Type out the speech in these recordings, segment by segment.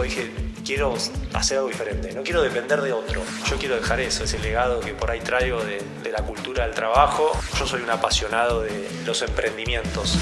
dije, quiero hacer algo diferente, no quiero depender de otro. Yo quiero dejar eso, ese legado que por ahí traigo de, de la cultura del trabajo. Yo soy un apasionado de los emprendimientos.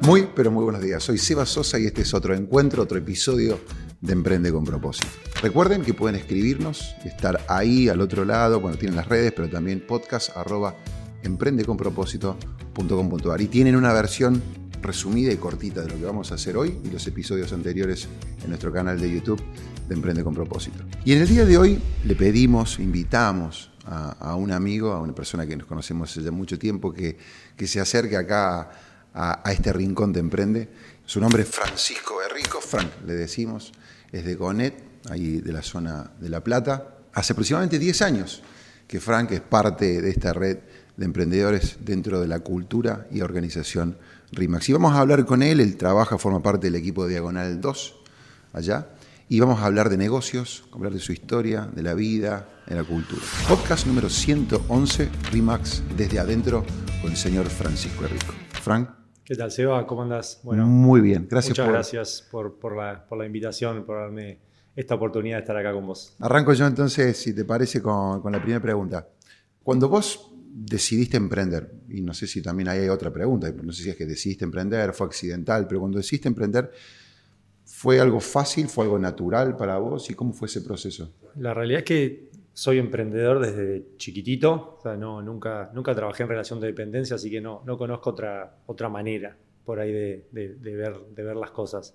Muy, pero muy buenos días. Soy Seba Sosa y este es otro encuentro, otro episodio de Emprende con propósito. Recuerden que pueden escribirnos, estar ahí al otro lado cuando tienen las redes, pero también podcast arroba emprendeconpropósito.com.ar y tienen una versión resumida y cortita de lo que vamos a hacer hoy y los episodios anteriores en nuestro canal de YouTube de Emprende con propósito. Y en el día de hoy le pedimos, invitamos a, un amigo, a una persona que nos conocemos desde mucho tiempo, que, que se acerque acá a, a este rincón de Emprende. Su nombre es Francisco Berrico, Frank le decimos, es de Gonet, ahí de la zona de La Plata. Hace aproximadamente 10 años que Frank es parte de esta red de emprendedores dentro de la cultura y organización RIMAX. Y vamos a hablar con él, él trabaja, forma parte del equipo de Diagonal 2 allá, y vamos a hablar de negocios, hablar de su historia, de la vida, de la cultura. Podcast número 111, RIMAX, desde adentro, con el señor Francisco Enrico. Frank. ¿Qué tal, Seba? ¿Cómo andas? Bueno, muy bien, gracias muchas por... gracias por, por, la, por, la, invitación, por darme esta oportunidad de estar acá con vos. Arranco yo entonces, si te parece, con, con la primera pregunta. Cuando vos decidiste emprender, y no sé si también hay otra pregunta, no sé si es que decidiste emprender, fue accidental, pero cuando decidiste emprender, ¿fue algo fácil, fue algo natural para vos y cómo fue ese proceso? La realidad es que soy emprendedor desde chiquitito, o no, nunca, nunca trabajé en relación de dependencia, así que no, no conozco otra, otra manera por ahí de, de, de, ver, de ver las cosas.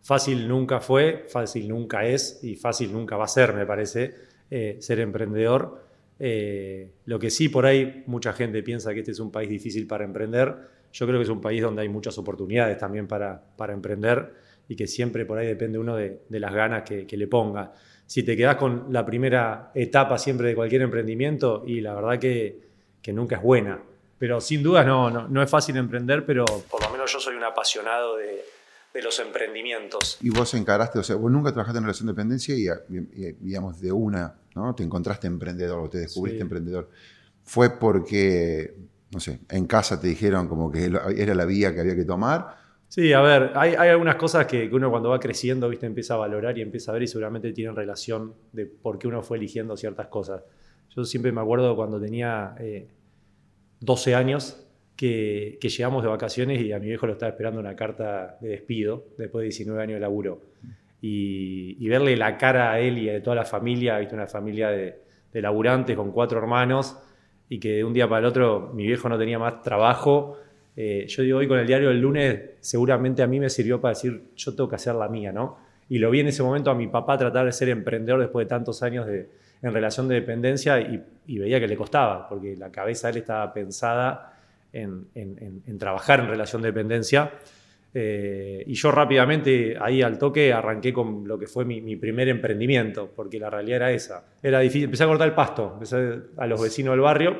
Fácil nunca fue, fácil nunca es y fácil nunca va a ser, me parece, eh, ser emprendedor. Eh, lo que sí, por ahí mucha gente piensa que este es un país difícil para emprender. Yo creo que es un país donde hay muchas oportunidades también para, para emprender y que siempre por ahí depende uno de, las ganas que, que, le ponga. Si te quedas con la primera etapa siempre de cualquier emprendimiento y la verdad que, que nunca es buena. Pero sin dudas no, no, no es fácil emprender, pero por lo menos yo soy un apasionado de, de los emprendimientos. Y vos encaraste, o sea, vos nunca trabajaste en relación de dependencia y, y digamos, de una, ¿no? Te encontraste emprendedor o te descubriste sí. emprendedor. Fue porque, no sé, en casa te dijeron como que era la vía que había que tomar. Sí, a ver, hay, hay algunas cosas que, que, uno cuando va creciendo, viste, empieza a valorar y empieza a ver y seguramente tienen relación de por qué uno fue eligiendo ciertas cosas. Yo siempre me acuerdo cuando tenía eh, 12 años, que, que, llegamos de vacaciones y a mi viejo lo estaba esperando una carta de despido después de 19 años de laburo. Y, verle la cara a él y a toda la familia, visto una familia de, de, laburantes con cuatro hermanos, y que de un día para el otro mi viejo no tenía más trabajo. Eh, yo digo, hoy con el diario del lunes seguramente a mí me sirvió para decir, yo tengo que hacer la mía, ¿no? Y lo vi en ese momento a mi papá tratar de ser emprendedor después de tantos años de, en relación de dependencia y, y veía que le costaba, porque la cabeza de él estaba pensada en, en, en, trabajar en relación de dependencia. Eh, y yo rápidamente, ahí al toque, arranqué con lo que fue mi, mi, primer emprendimiento, porque la realidad era esa. Era difícil, empecé a cortar el pasto, empecé a los vecinos del barrio,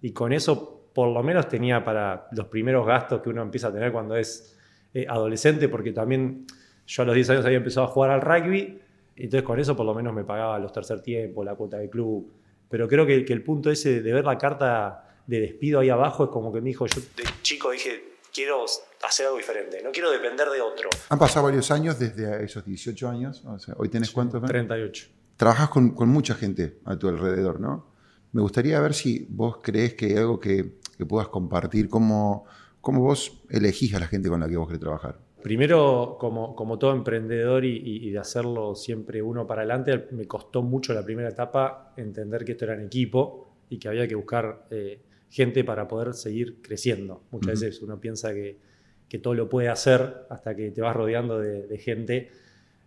y con eso por lo menos tenía para los primeros gastos que uno empieza a tener cuando es eh, adolescente, porque también yo a los 10 años había empezado a jugar al rugby, entonces con eso por lo menos me pagaba los tercer tiempos, la cuota de club. Pero creo que, que el punto ese de ver la carta de despido ahí abajo es como que me dijo, yo de chico dije, quiero hacer algo diferente, no quiero depender de otro. Han pasado varios años desde esos 18 años, o sea, hoy tenés sí, cuántos? 38. Trabajas con, con, mucha gente a tu alrededor, ¿no? Me gustaría ver si vos crees que hay algo que, que puedas compartir, cómo, cómo vos elegís a la gente con la que vos querés trabajar. Primero, como, como todo emprendedor y, y, de hacerlo siempre uno para adelante, me costó mucho la primera etapa entender que esto era en equipo y que había que buscar eh, gente para poder seguir creciendo. Muchas uh -huh. veces uno piensa que, que, todo lo puede hacer hasta que te vas rodeando de, de gente.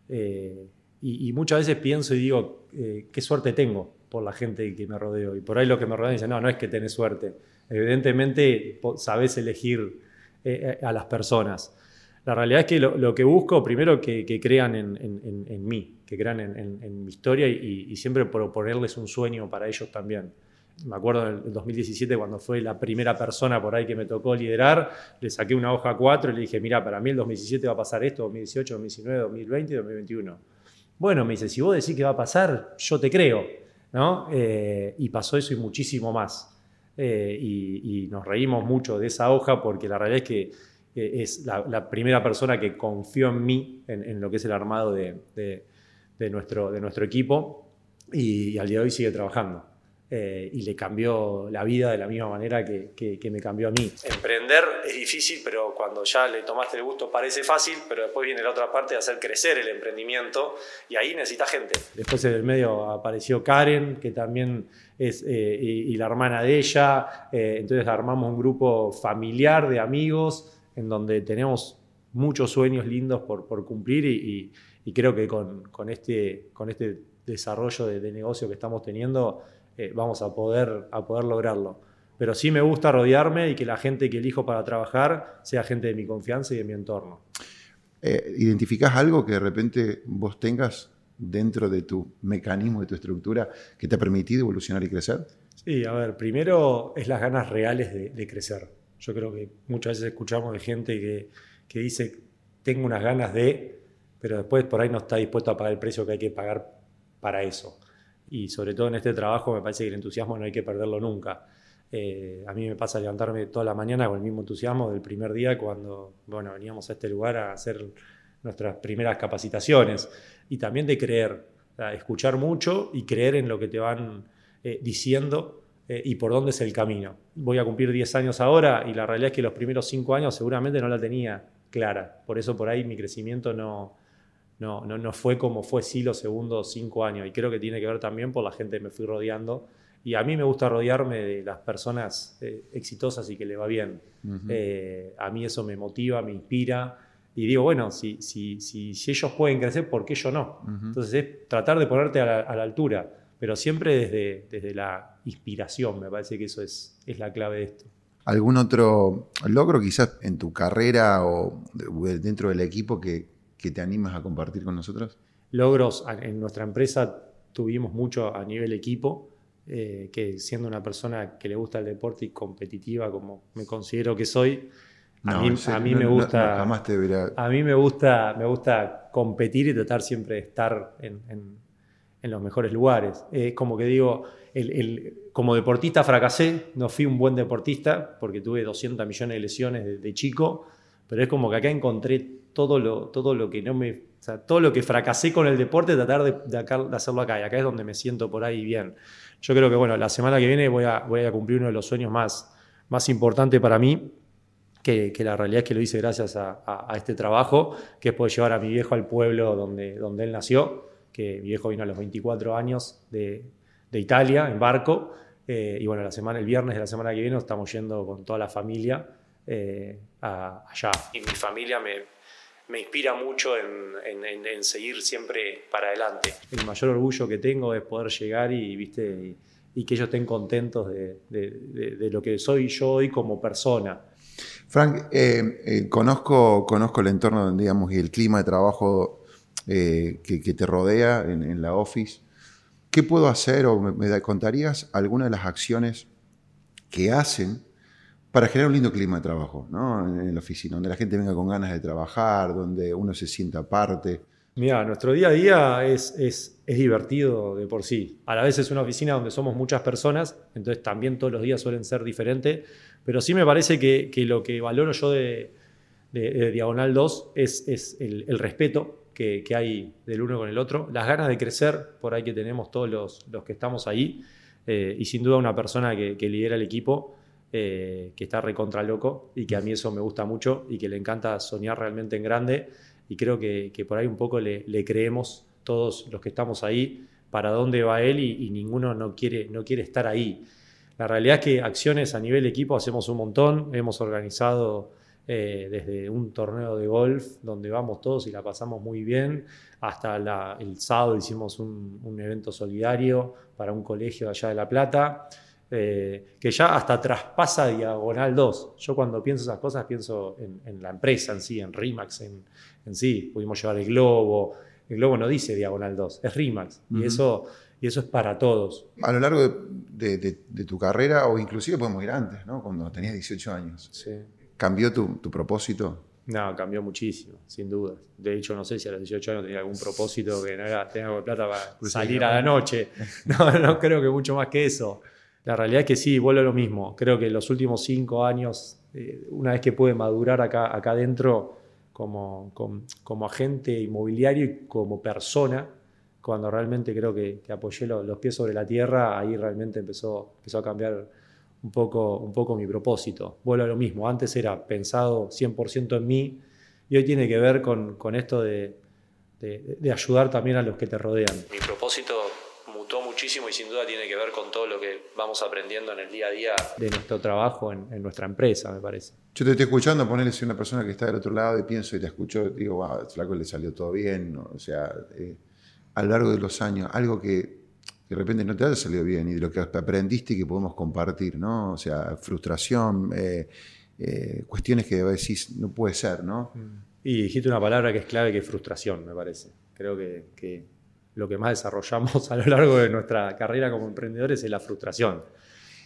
Eh, y, y, muchas veces pienso y digo, eh, qué suerte tengo por la gente que me rodeo. Y por ahí los que me rodean dicen, no, no es que tenés suerte. Evidentemente sabés elegir eh, a las personas. La realidad es que lo, lo que busco, primero, que, que crean en, en, en, mí, que crean en, mi historia y, y siempre proponerles un sueño para ellos también me acuerdo en el 2017 cuando fue la primera persona por ahí que me tocó liderar, le saqué una hoja 4 y le dije, mira, para mí el 2017 va a pasar esto, 2018, 2019, 2020 y 2021. Bueno, me dice, si vos decís que va a pasar, yo te creo, ¿no? Eh, y pasó eso y muchísimo más. Eh, y, nos reímos mucho de esa hoja porque la realidad es que es la, primera persona que confió en mí, en, lo que es el armado de nuestro equipo, y, al día de hoy sigue trabajando. Eh, y le cambió la vida de la misma manera que, me cambió a mí. Emprender es difícil, pero cuando ya le tomaste el gusto parece fácil, pero después viene la otra parte de hacer crecer el emprendimiento y ahí necesita gente. Después en el medio apareció Karen, que también es, eh, y, la hermana de ella, eh, entonces armamos un grupo familiar de amigos en donde tenemos muchos sueños lindos por, por cumplir y, creo que con, con, este, con este desarrollo de, de negocio que estamos teniendo, eh, vamos a poder, a poder lograrlo. Pero sí me gusta rodearme y que la gente que elijo para trabajar sea gente de mi confianza y de mi entorno. Eh, ¿Identificás algo que de repente vos tengas dentro de tu mecanismo, de tu estructura, que te ha permitido evolucionar y crecer? Sí, a ver, primero es las ganas reales de, crecer. Yo creo que muchas veces escuchamos de gente que, que dice, tengo unas ganas de, pero después por ahí no está dispuesto a pagar el precio que hay que pagar para eso y sobre todo en este trabajo me parece que el entusiasmo no hay que perderlo nunca. Eh, a mí me pasa levantarme toda la mañana con el mismo entusiasmo del primer día cuando bueno, veníamos a este lugar a hacer nuestras primeras capacitaciones y también de creer, escuchar mucho y creer en lo que te van eh, diciendo eh, y por dónde es el camino. Voy a cumplir 10 años ahora y la realidad es que los primeros 5 años seguramente no la tenía clara, por eso por ahí mi crecimiento no, no, no, no fue como fue sí los segundos cinco años. Y creo que tiene que ver también por la gente que me fui rodeando. Y a mí me gusta rodearme de las personas eh, exitosas y que le va bien. Eh, a mí eso me motiva, me inspira. Y digo, bueno, si, si, si, si ellos pueden crecer, ¿por qué yo no? Entonces es tratar de ponerte a la, altura, pero siempre desde, desde la inspiración. Me parece que eso es, es la clave de esto. ¿Algún otro logro quizás en tu carrera o dentro del equipo que, que te animas a compartir con nosotros? Logros en nuestra empresa tuvimos mucho a nivel equipo, eh, que siendo una persona que le gusta el deporte y competitiva como me considero que soy, a mí, me gusta jamás te a mí me gusta me gusta competir y tratar siempre de estar en, los mejores lugares. Es como que digo, como deportista fracasé, no fui un buen deportista porque tuve 200 millones de lesiones de chico, pero es como que acá encontré todo lo, todo lo que no me. O sea, todo lo que fracasé con el deporte, tratar de, hacerlo acá. Y acá es donde me siento por ahí bien. Yo creo que, bueno, la semana que viene voy a, voy a cumplir uno de los sueños más, más importantes para mí, que, la realidad es que lo hice gracias a, este trabajo, que es poder llevar a mi viejo al pueblo donde, donde él nació, que mi viejo vino a los 24 años de, Italia en barco. Eh, y bueno, la semana, el viernes de la semana que viene estamos yendo con toda la familia eh, allá. Y mi familia me, me inspira mucho en, seguir siempre para adelante. El mayor orgullo que tengo es poder llegar y, ¿viste? y, que ellos estén contentos de, lo que soy yo hoy como persona. Frank, eh, eh, conozco, conozco el entorno digamos, y el clima de trabajo eh, que, te rodea en, la office. ¿Qué puedo hacer o me, me contarías algunas de las acciones que hacen para generar un lindo clima de trabajo ¿no? en, la oficina, donde la gente venga con ganas de trabajar, donde uno se sienta parte. Mira, nuestro día a día es, es, es, divertido de por sí. A la vez es una oficina donde somos muchas personas, entonces también todos los días suelen ser diferentes, pero sí me parece que, que lo que valoro yo de, de, Diagonal 2 es, es el, respeto que, que, hay del uno con el otro, las ganas de crecer por ahí que tenemos todos los, los que estamos ahí, eh, y sin duda una persona que lidera el equipo eh, que está recontra loco y que a mí eso me gusta mucho y que le encanta soñar realmente en grande y creo que, por ahí un poco le, creemos todos los que estamos ahí para dónde va él y, ninguno no quiere, no quiere estar ahí. La realidad es que acciones a nivel equipo hacemos un montón, hemos organizado eh, desde un torneo de golf donde vamos todos y la pasamos muy bien, hasta el sábado hicimos un, un evento solidario para un colegio allá de La Plata. Eh, que ya hasta traspasa Diagonal 2. Yo cuando pienso esas cosas pienso en, la empresa en sí, en Rimax en, sí. Pudimos llevar el globo. El globo no dice Diagonal 2, es Rimax. y, eso, y eso es para todos. A lo largo de, tu carrera, o inclusive podemos ir antes, ¿no? cuando tenías 18 años, ¿cambió tu, propósito? No, cambió muchísimo, sin duda. De hecho, no sé si a los 18 años tenía algún propósito que no era, tenga plata para salir a la noche. No, no creo que mucho más que eso. La realidad es que sí, vuelvo a lo mismo. Creo que los últimos cinco años, eh, una vez que pude madurar acá, acá adentro como, como, agente inmobiliario y como persona, cuando realmente creo que, apoyé los, pies sobre la tierra, ahí realmente empezó, empezó a cambiar un poco, un poco mi propósito. Vuelvo a lo mismo, antes era pensado 100% en mí y hoy tiene que ver con, con esto de, de, de ayudar también a los que te rodean. Mi propósito muchísimo y sin duda tiene que ver con todo lo que vamos aprendiendo en el día a día. De nuestro trabajo en, nuestra empresa, me parece. Yo te estoy escuchando, ponerle si una persona que está del otro lado y pienso y te escucho, digo, wow, flaco le salió todo bien. O sea, eh, a lo largo de los años, algo que, de repente no te haya salido bien y de lo que aprendiste y que podemos compartir, ¿no? O sea, frustración, eh, eh, cuestiones que decís, no puede ser, ¿no? Y dijiste una palabra que es clave, que es frustración, me parece. Creo que, que lo que más desarrollamos a lo largo de nuestra carrera como emprendedores es la frustración.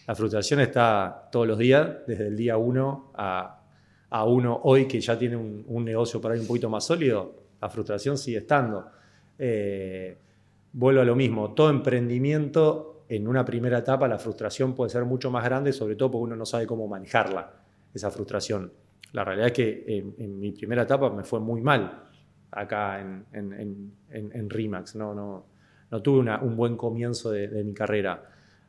La frustración está todos los días, desde el día uno a, a uno hoy que ya tiene un, negocio por ahí un poquito más sólido, la frustración sigue estando. Eh, vuelvo a lo mismo, todo emprendimiento en una primera etapa la frustración puede ser mucho más grande, sobre todo porque uno no sabe cómo manejarla, esa frustración. La realidad es que en mi primera etapa me fue muy mal acá en, en, en, RIMAX. No, no, no tuve un buen comienzo de, mi carrera.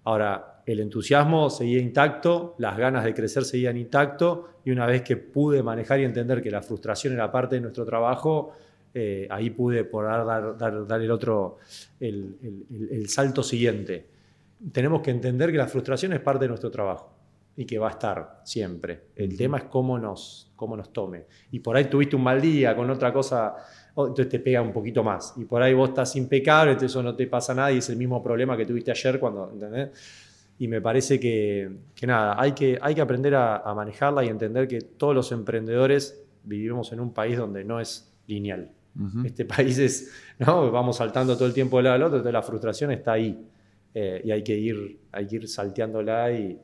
Ahora, el entusiasmo seguía intacto, las ganas de crecer seguían intacto y una vez que pude manejar y entender que la frustración era parte de nuestro trabajo, eh, ahí pude poder dar, dar, dar el otro, el, el, el, salto siguiente. Tenemos que entender que la frustración es parte de nuestro trabajo y que va a estar siempre. El tema es cómo nos, cómo nos tome. Y por ahí tuviste un mal día con otra cosa, oh, entonces te pega un poquito más. Y por ahí vos estás impecable, entonces eso no te pasa nada y es el mismo problema que tuviste ayer cuando, ¿entendés? Y me parece que, que nada, hay que, hay que aprender a, manejarla y entender que todos los emprendedores vivimos en un país donde no es lineal. Este país es, ¿no? Vamos saltando todo el tiempo de lado al otro, entonces la frustración está ahí. Eh, y hay que ir, hay que ir salteándola y,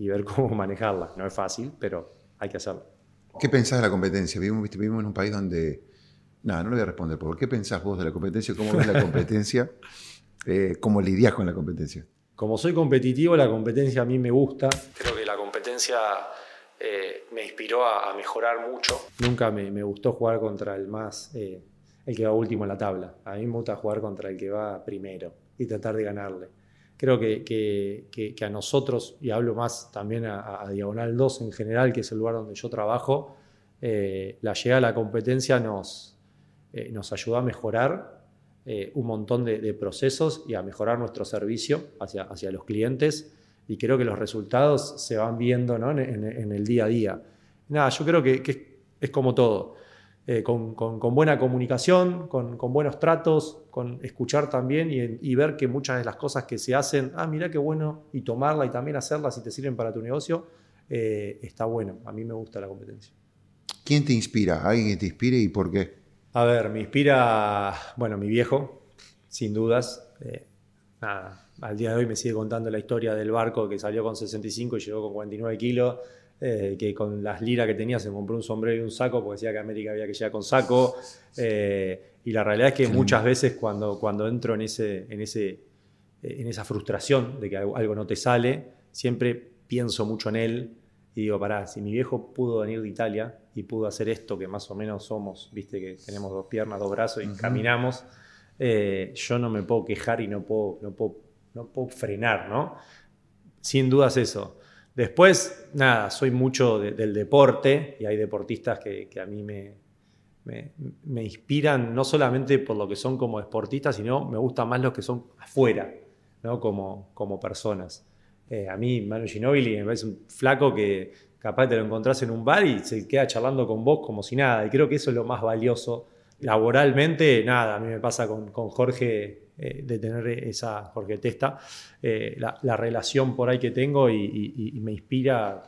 y ver cómo manejarla. No es fácil, pero hay que hacerlo. ¿Qué pensás de la competencia? Vivimos, vivimos en un país donde... Nada, no le voy a responder, por ¿qué pensás vos de la competencia? ¿Cómo ves la competencia? Eh, ¿Cómo lidias con la competencia? Como soy competitivo, la competencia a mí me gusta. Creo que la competencia eh, me inspiró a, mejorar mucho. Nunca me, gustó jugar contra el más, eh, el que va último en la tabla. A mí me gusta jugar contra el que va primero y tratar de ganarle creo que, que, a nosotros, y hablo más también a, Diagonal 2 en general, que es el lugar donde yo trabajo, eh, la llegada a la competencia nos, eh, nos ayuda a mejorar eh, un montón de, procesos y a mejorar nuestro servicio hacia, hacia los clientes. Y creo que los resultados se van viendo ¿no? en, el día a día. Nada, yo creo que, es como todo. Eh, con, buena comunicación, con, buenos tratos, con escuchar también y, ver que muchas de las cosas que se hacen, ah, mira qué bueno, y tomarla y también hacerlas si te sirven para tu negocio, eh, está bueno. A mí me gusta la competencia. ¿Quién te inspira? ¿Alguien que te inspire y por qué? A ver, me inspira, bueno, mi viejo, sin dudas. Eh, nada, al día de hoy me sigue contando la historia del barco que salió con 65 y llegó con 49 kilos eh, que con las liras que tenía se compró un sombrero y un saco porque decía que América había que llegar con saco. Eh, y la realidad es que muchas veces cuando, cuando entro en, ese, en, ese, en esa frustración de que algo no te sale, siempre pienso mucho en él y digo, pará, si mi viejo pudo venir de Italia y pudo hacer esto que más o menos somos, viste que tenemos dos piernas, dos brazos y caminamos, eh, yo no me puedo quejar y no puedo, no puedo, no puedo frenar, ¿no? Sin dudas eso. Después, nada, soy mucho del deporte y hay deportistas que, a mí me, me, inspiran no solamente por lo que son como deportistas, sino me gustan más los que son afuera, ¿no? como, como personas. Eh, a mí, Manu Ginóbili me parece un flaco que capaz te lo encontrás en un bar y se queda charlando con vos como si nada. Y creo que eso es lo más valioso. Laboralmente, nada, a mí me pasa con, con Jorge eh, de tener esa, Jorge Testa, eh, la, relación por ahí que tengo y, me inspira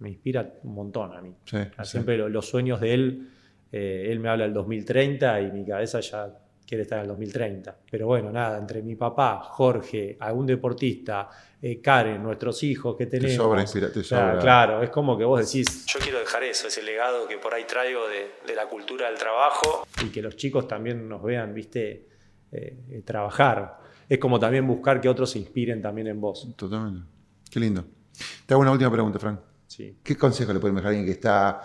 me inspira un montón a mí. Siempre los, sueños de él, eh, él me habla del 2030 y mi cabeza ya quiere estar en el 2030. Pero bueno, nada, entre mi papá, Jorge, algún deportista, Karen, nuestros hijos que tenemos. Te sobra, Claro, es como que vos decís. Yo quiero dejar eso, ese legado que por ahí traigo de, de la cultura del trabajo. Y que los chicos también nos vean, viste, eh, trabajar. Es como también buscar que otros se inspiren también en vos. Totalmente. Qué lindo. Te hago una última pregunta, Frank. Sí. ¿Qué consejo le puede dejar a alguien que está,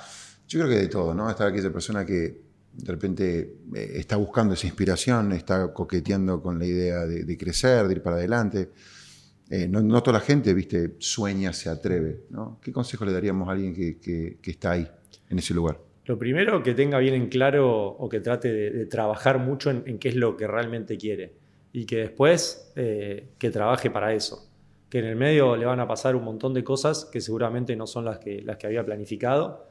yo creo que de todo, ¿no? Está aquella persona que de repente eh, está buscando esa inspiración, está coqueteando con la idea de, crecer, de ir para adelante. Eh, no, toda la gente, viste, sueña, se atreve, ¿no? ¿Qué consejo le daríamos a alguien que, está ahí, en ese lugar? Lo primero, que tenga bien en claro o que trate de, trabajar mucho en, qué es lo que realmente quiere y que después eh, que trabaje para eso. Que en el medio le van a pasar un montón de cosas que seguramente no son las que había planificado,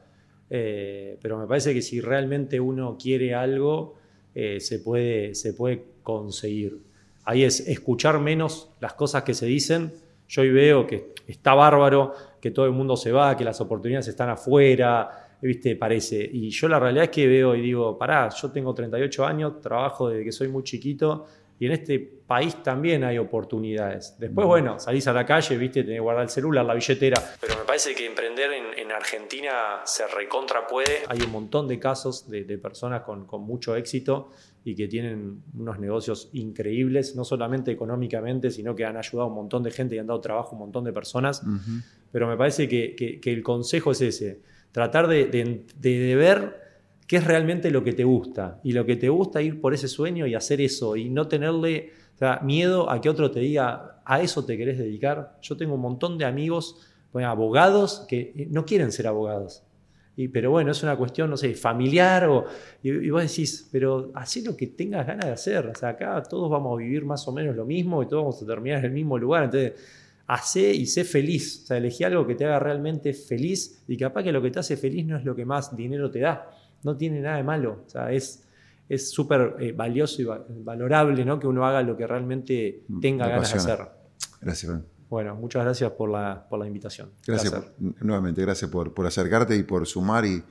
eh, pero me parece que si realmente uno quiere algo, eh, se, puede, se puede conseguir. Ahí es escuchar menos las cosas que se dicen. Yo hoy veo que está bárbaro, que todo el mundo se va, que las oportunidades están afuera, ¿viste? Parece. Y yo la realidad es que veo y digo, pará, yo tengo 38 años, trabajo desde que soy muy chiquito y en este país también hay oportunidades. Después, bueno, salís a la calle, viste, tenés que guardar el celular, la billetera. Pero me parece que emprender en, Argentina se recontra puede. Hay un montón de casos de, personas con, mucho éxito y que tienen unos negocios increíbles, no solamente económicamente, sino que han ayudado a un montón de gente y han dado trabajo a un montón de personas. Pero me parece que, el consejo es ese, tratar de, de ver qué es realmente lo que te gusta. Y lo que te gusta ir por ese sueño y hacer eso y no tenerle miedo a que otro te diga, a eso te querés dedicar. Yo tengo un montón de amigos, abogados, que no quieren ser abogados. Y, pero bueno, es una cuestión, no sé, familiar o, y, vos decís, pero haz lo que tengas ganas de hacer. O sea, acá todos vamos a vivir más o menos lo mismo y todos vamos a terminar en el mismo lugar. Entonces, hacé y sé feliz. O sea, elegí algo que te haga realmente feliz y capaz que lo que te hace feliz no es lo que más dinero te da no tiene nada de malo. O sea, es súper eh, valioso y valorable ¿no? que uno haga lo que realmente mm, tenga ganas de hacer. Gracias, Fran. Bueno, muchas gracias por la, por la invitación. Gracias, nuevamente, gracias por, por, acercarte y por sumar y,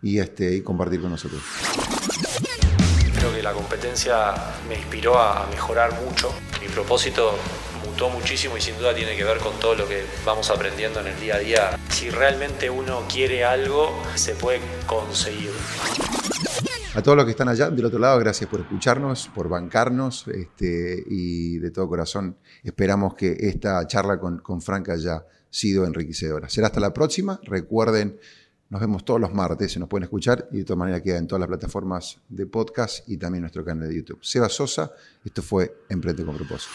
y, este, y compartir con nosotros. Creo que la competencia me inspiró a mejorar mucho. Mi propósito muchísimo y sin duda tiene que ver con todo lo que vamos aprendiendo en el día a día. Si realmente uno quiere algo, se puede conseguir. A todos los que están allá del otro lado, gracias por escucharnos, por bancarnos este, y de todo corazón esperamos que esta charla con, con Frank haya sido enriquecedora. Será hasta la próxima. Recuerden, nos vemos todos los martes, se nos pueden escuchar y de todas maneras queda en todas las plataformas de podcast y también nuestro canal de YouTube. Seba Sosa, esto fue Emprende con propósito.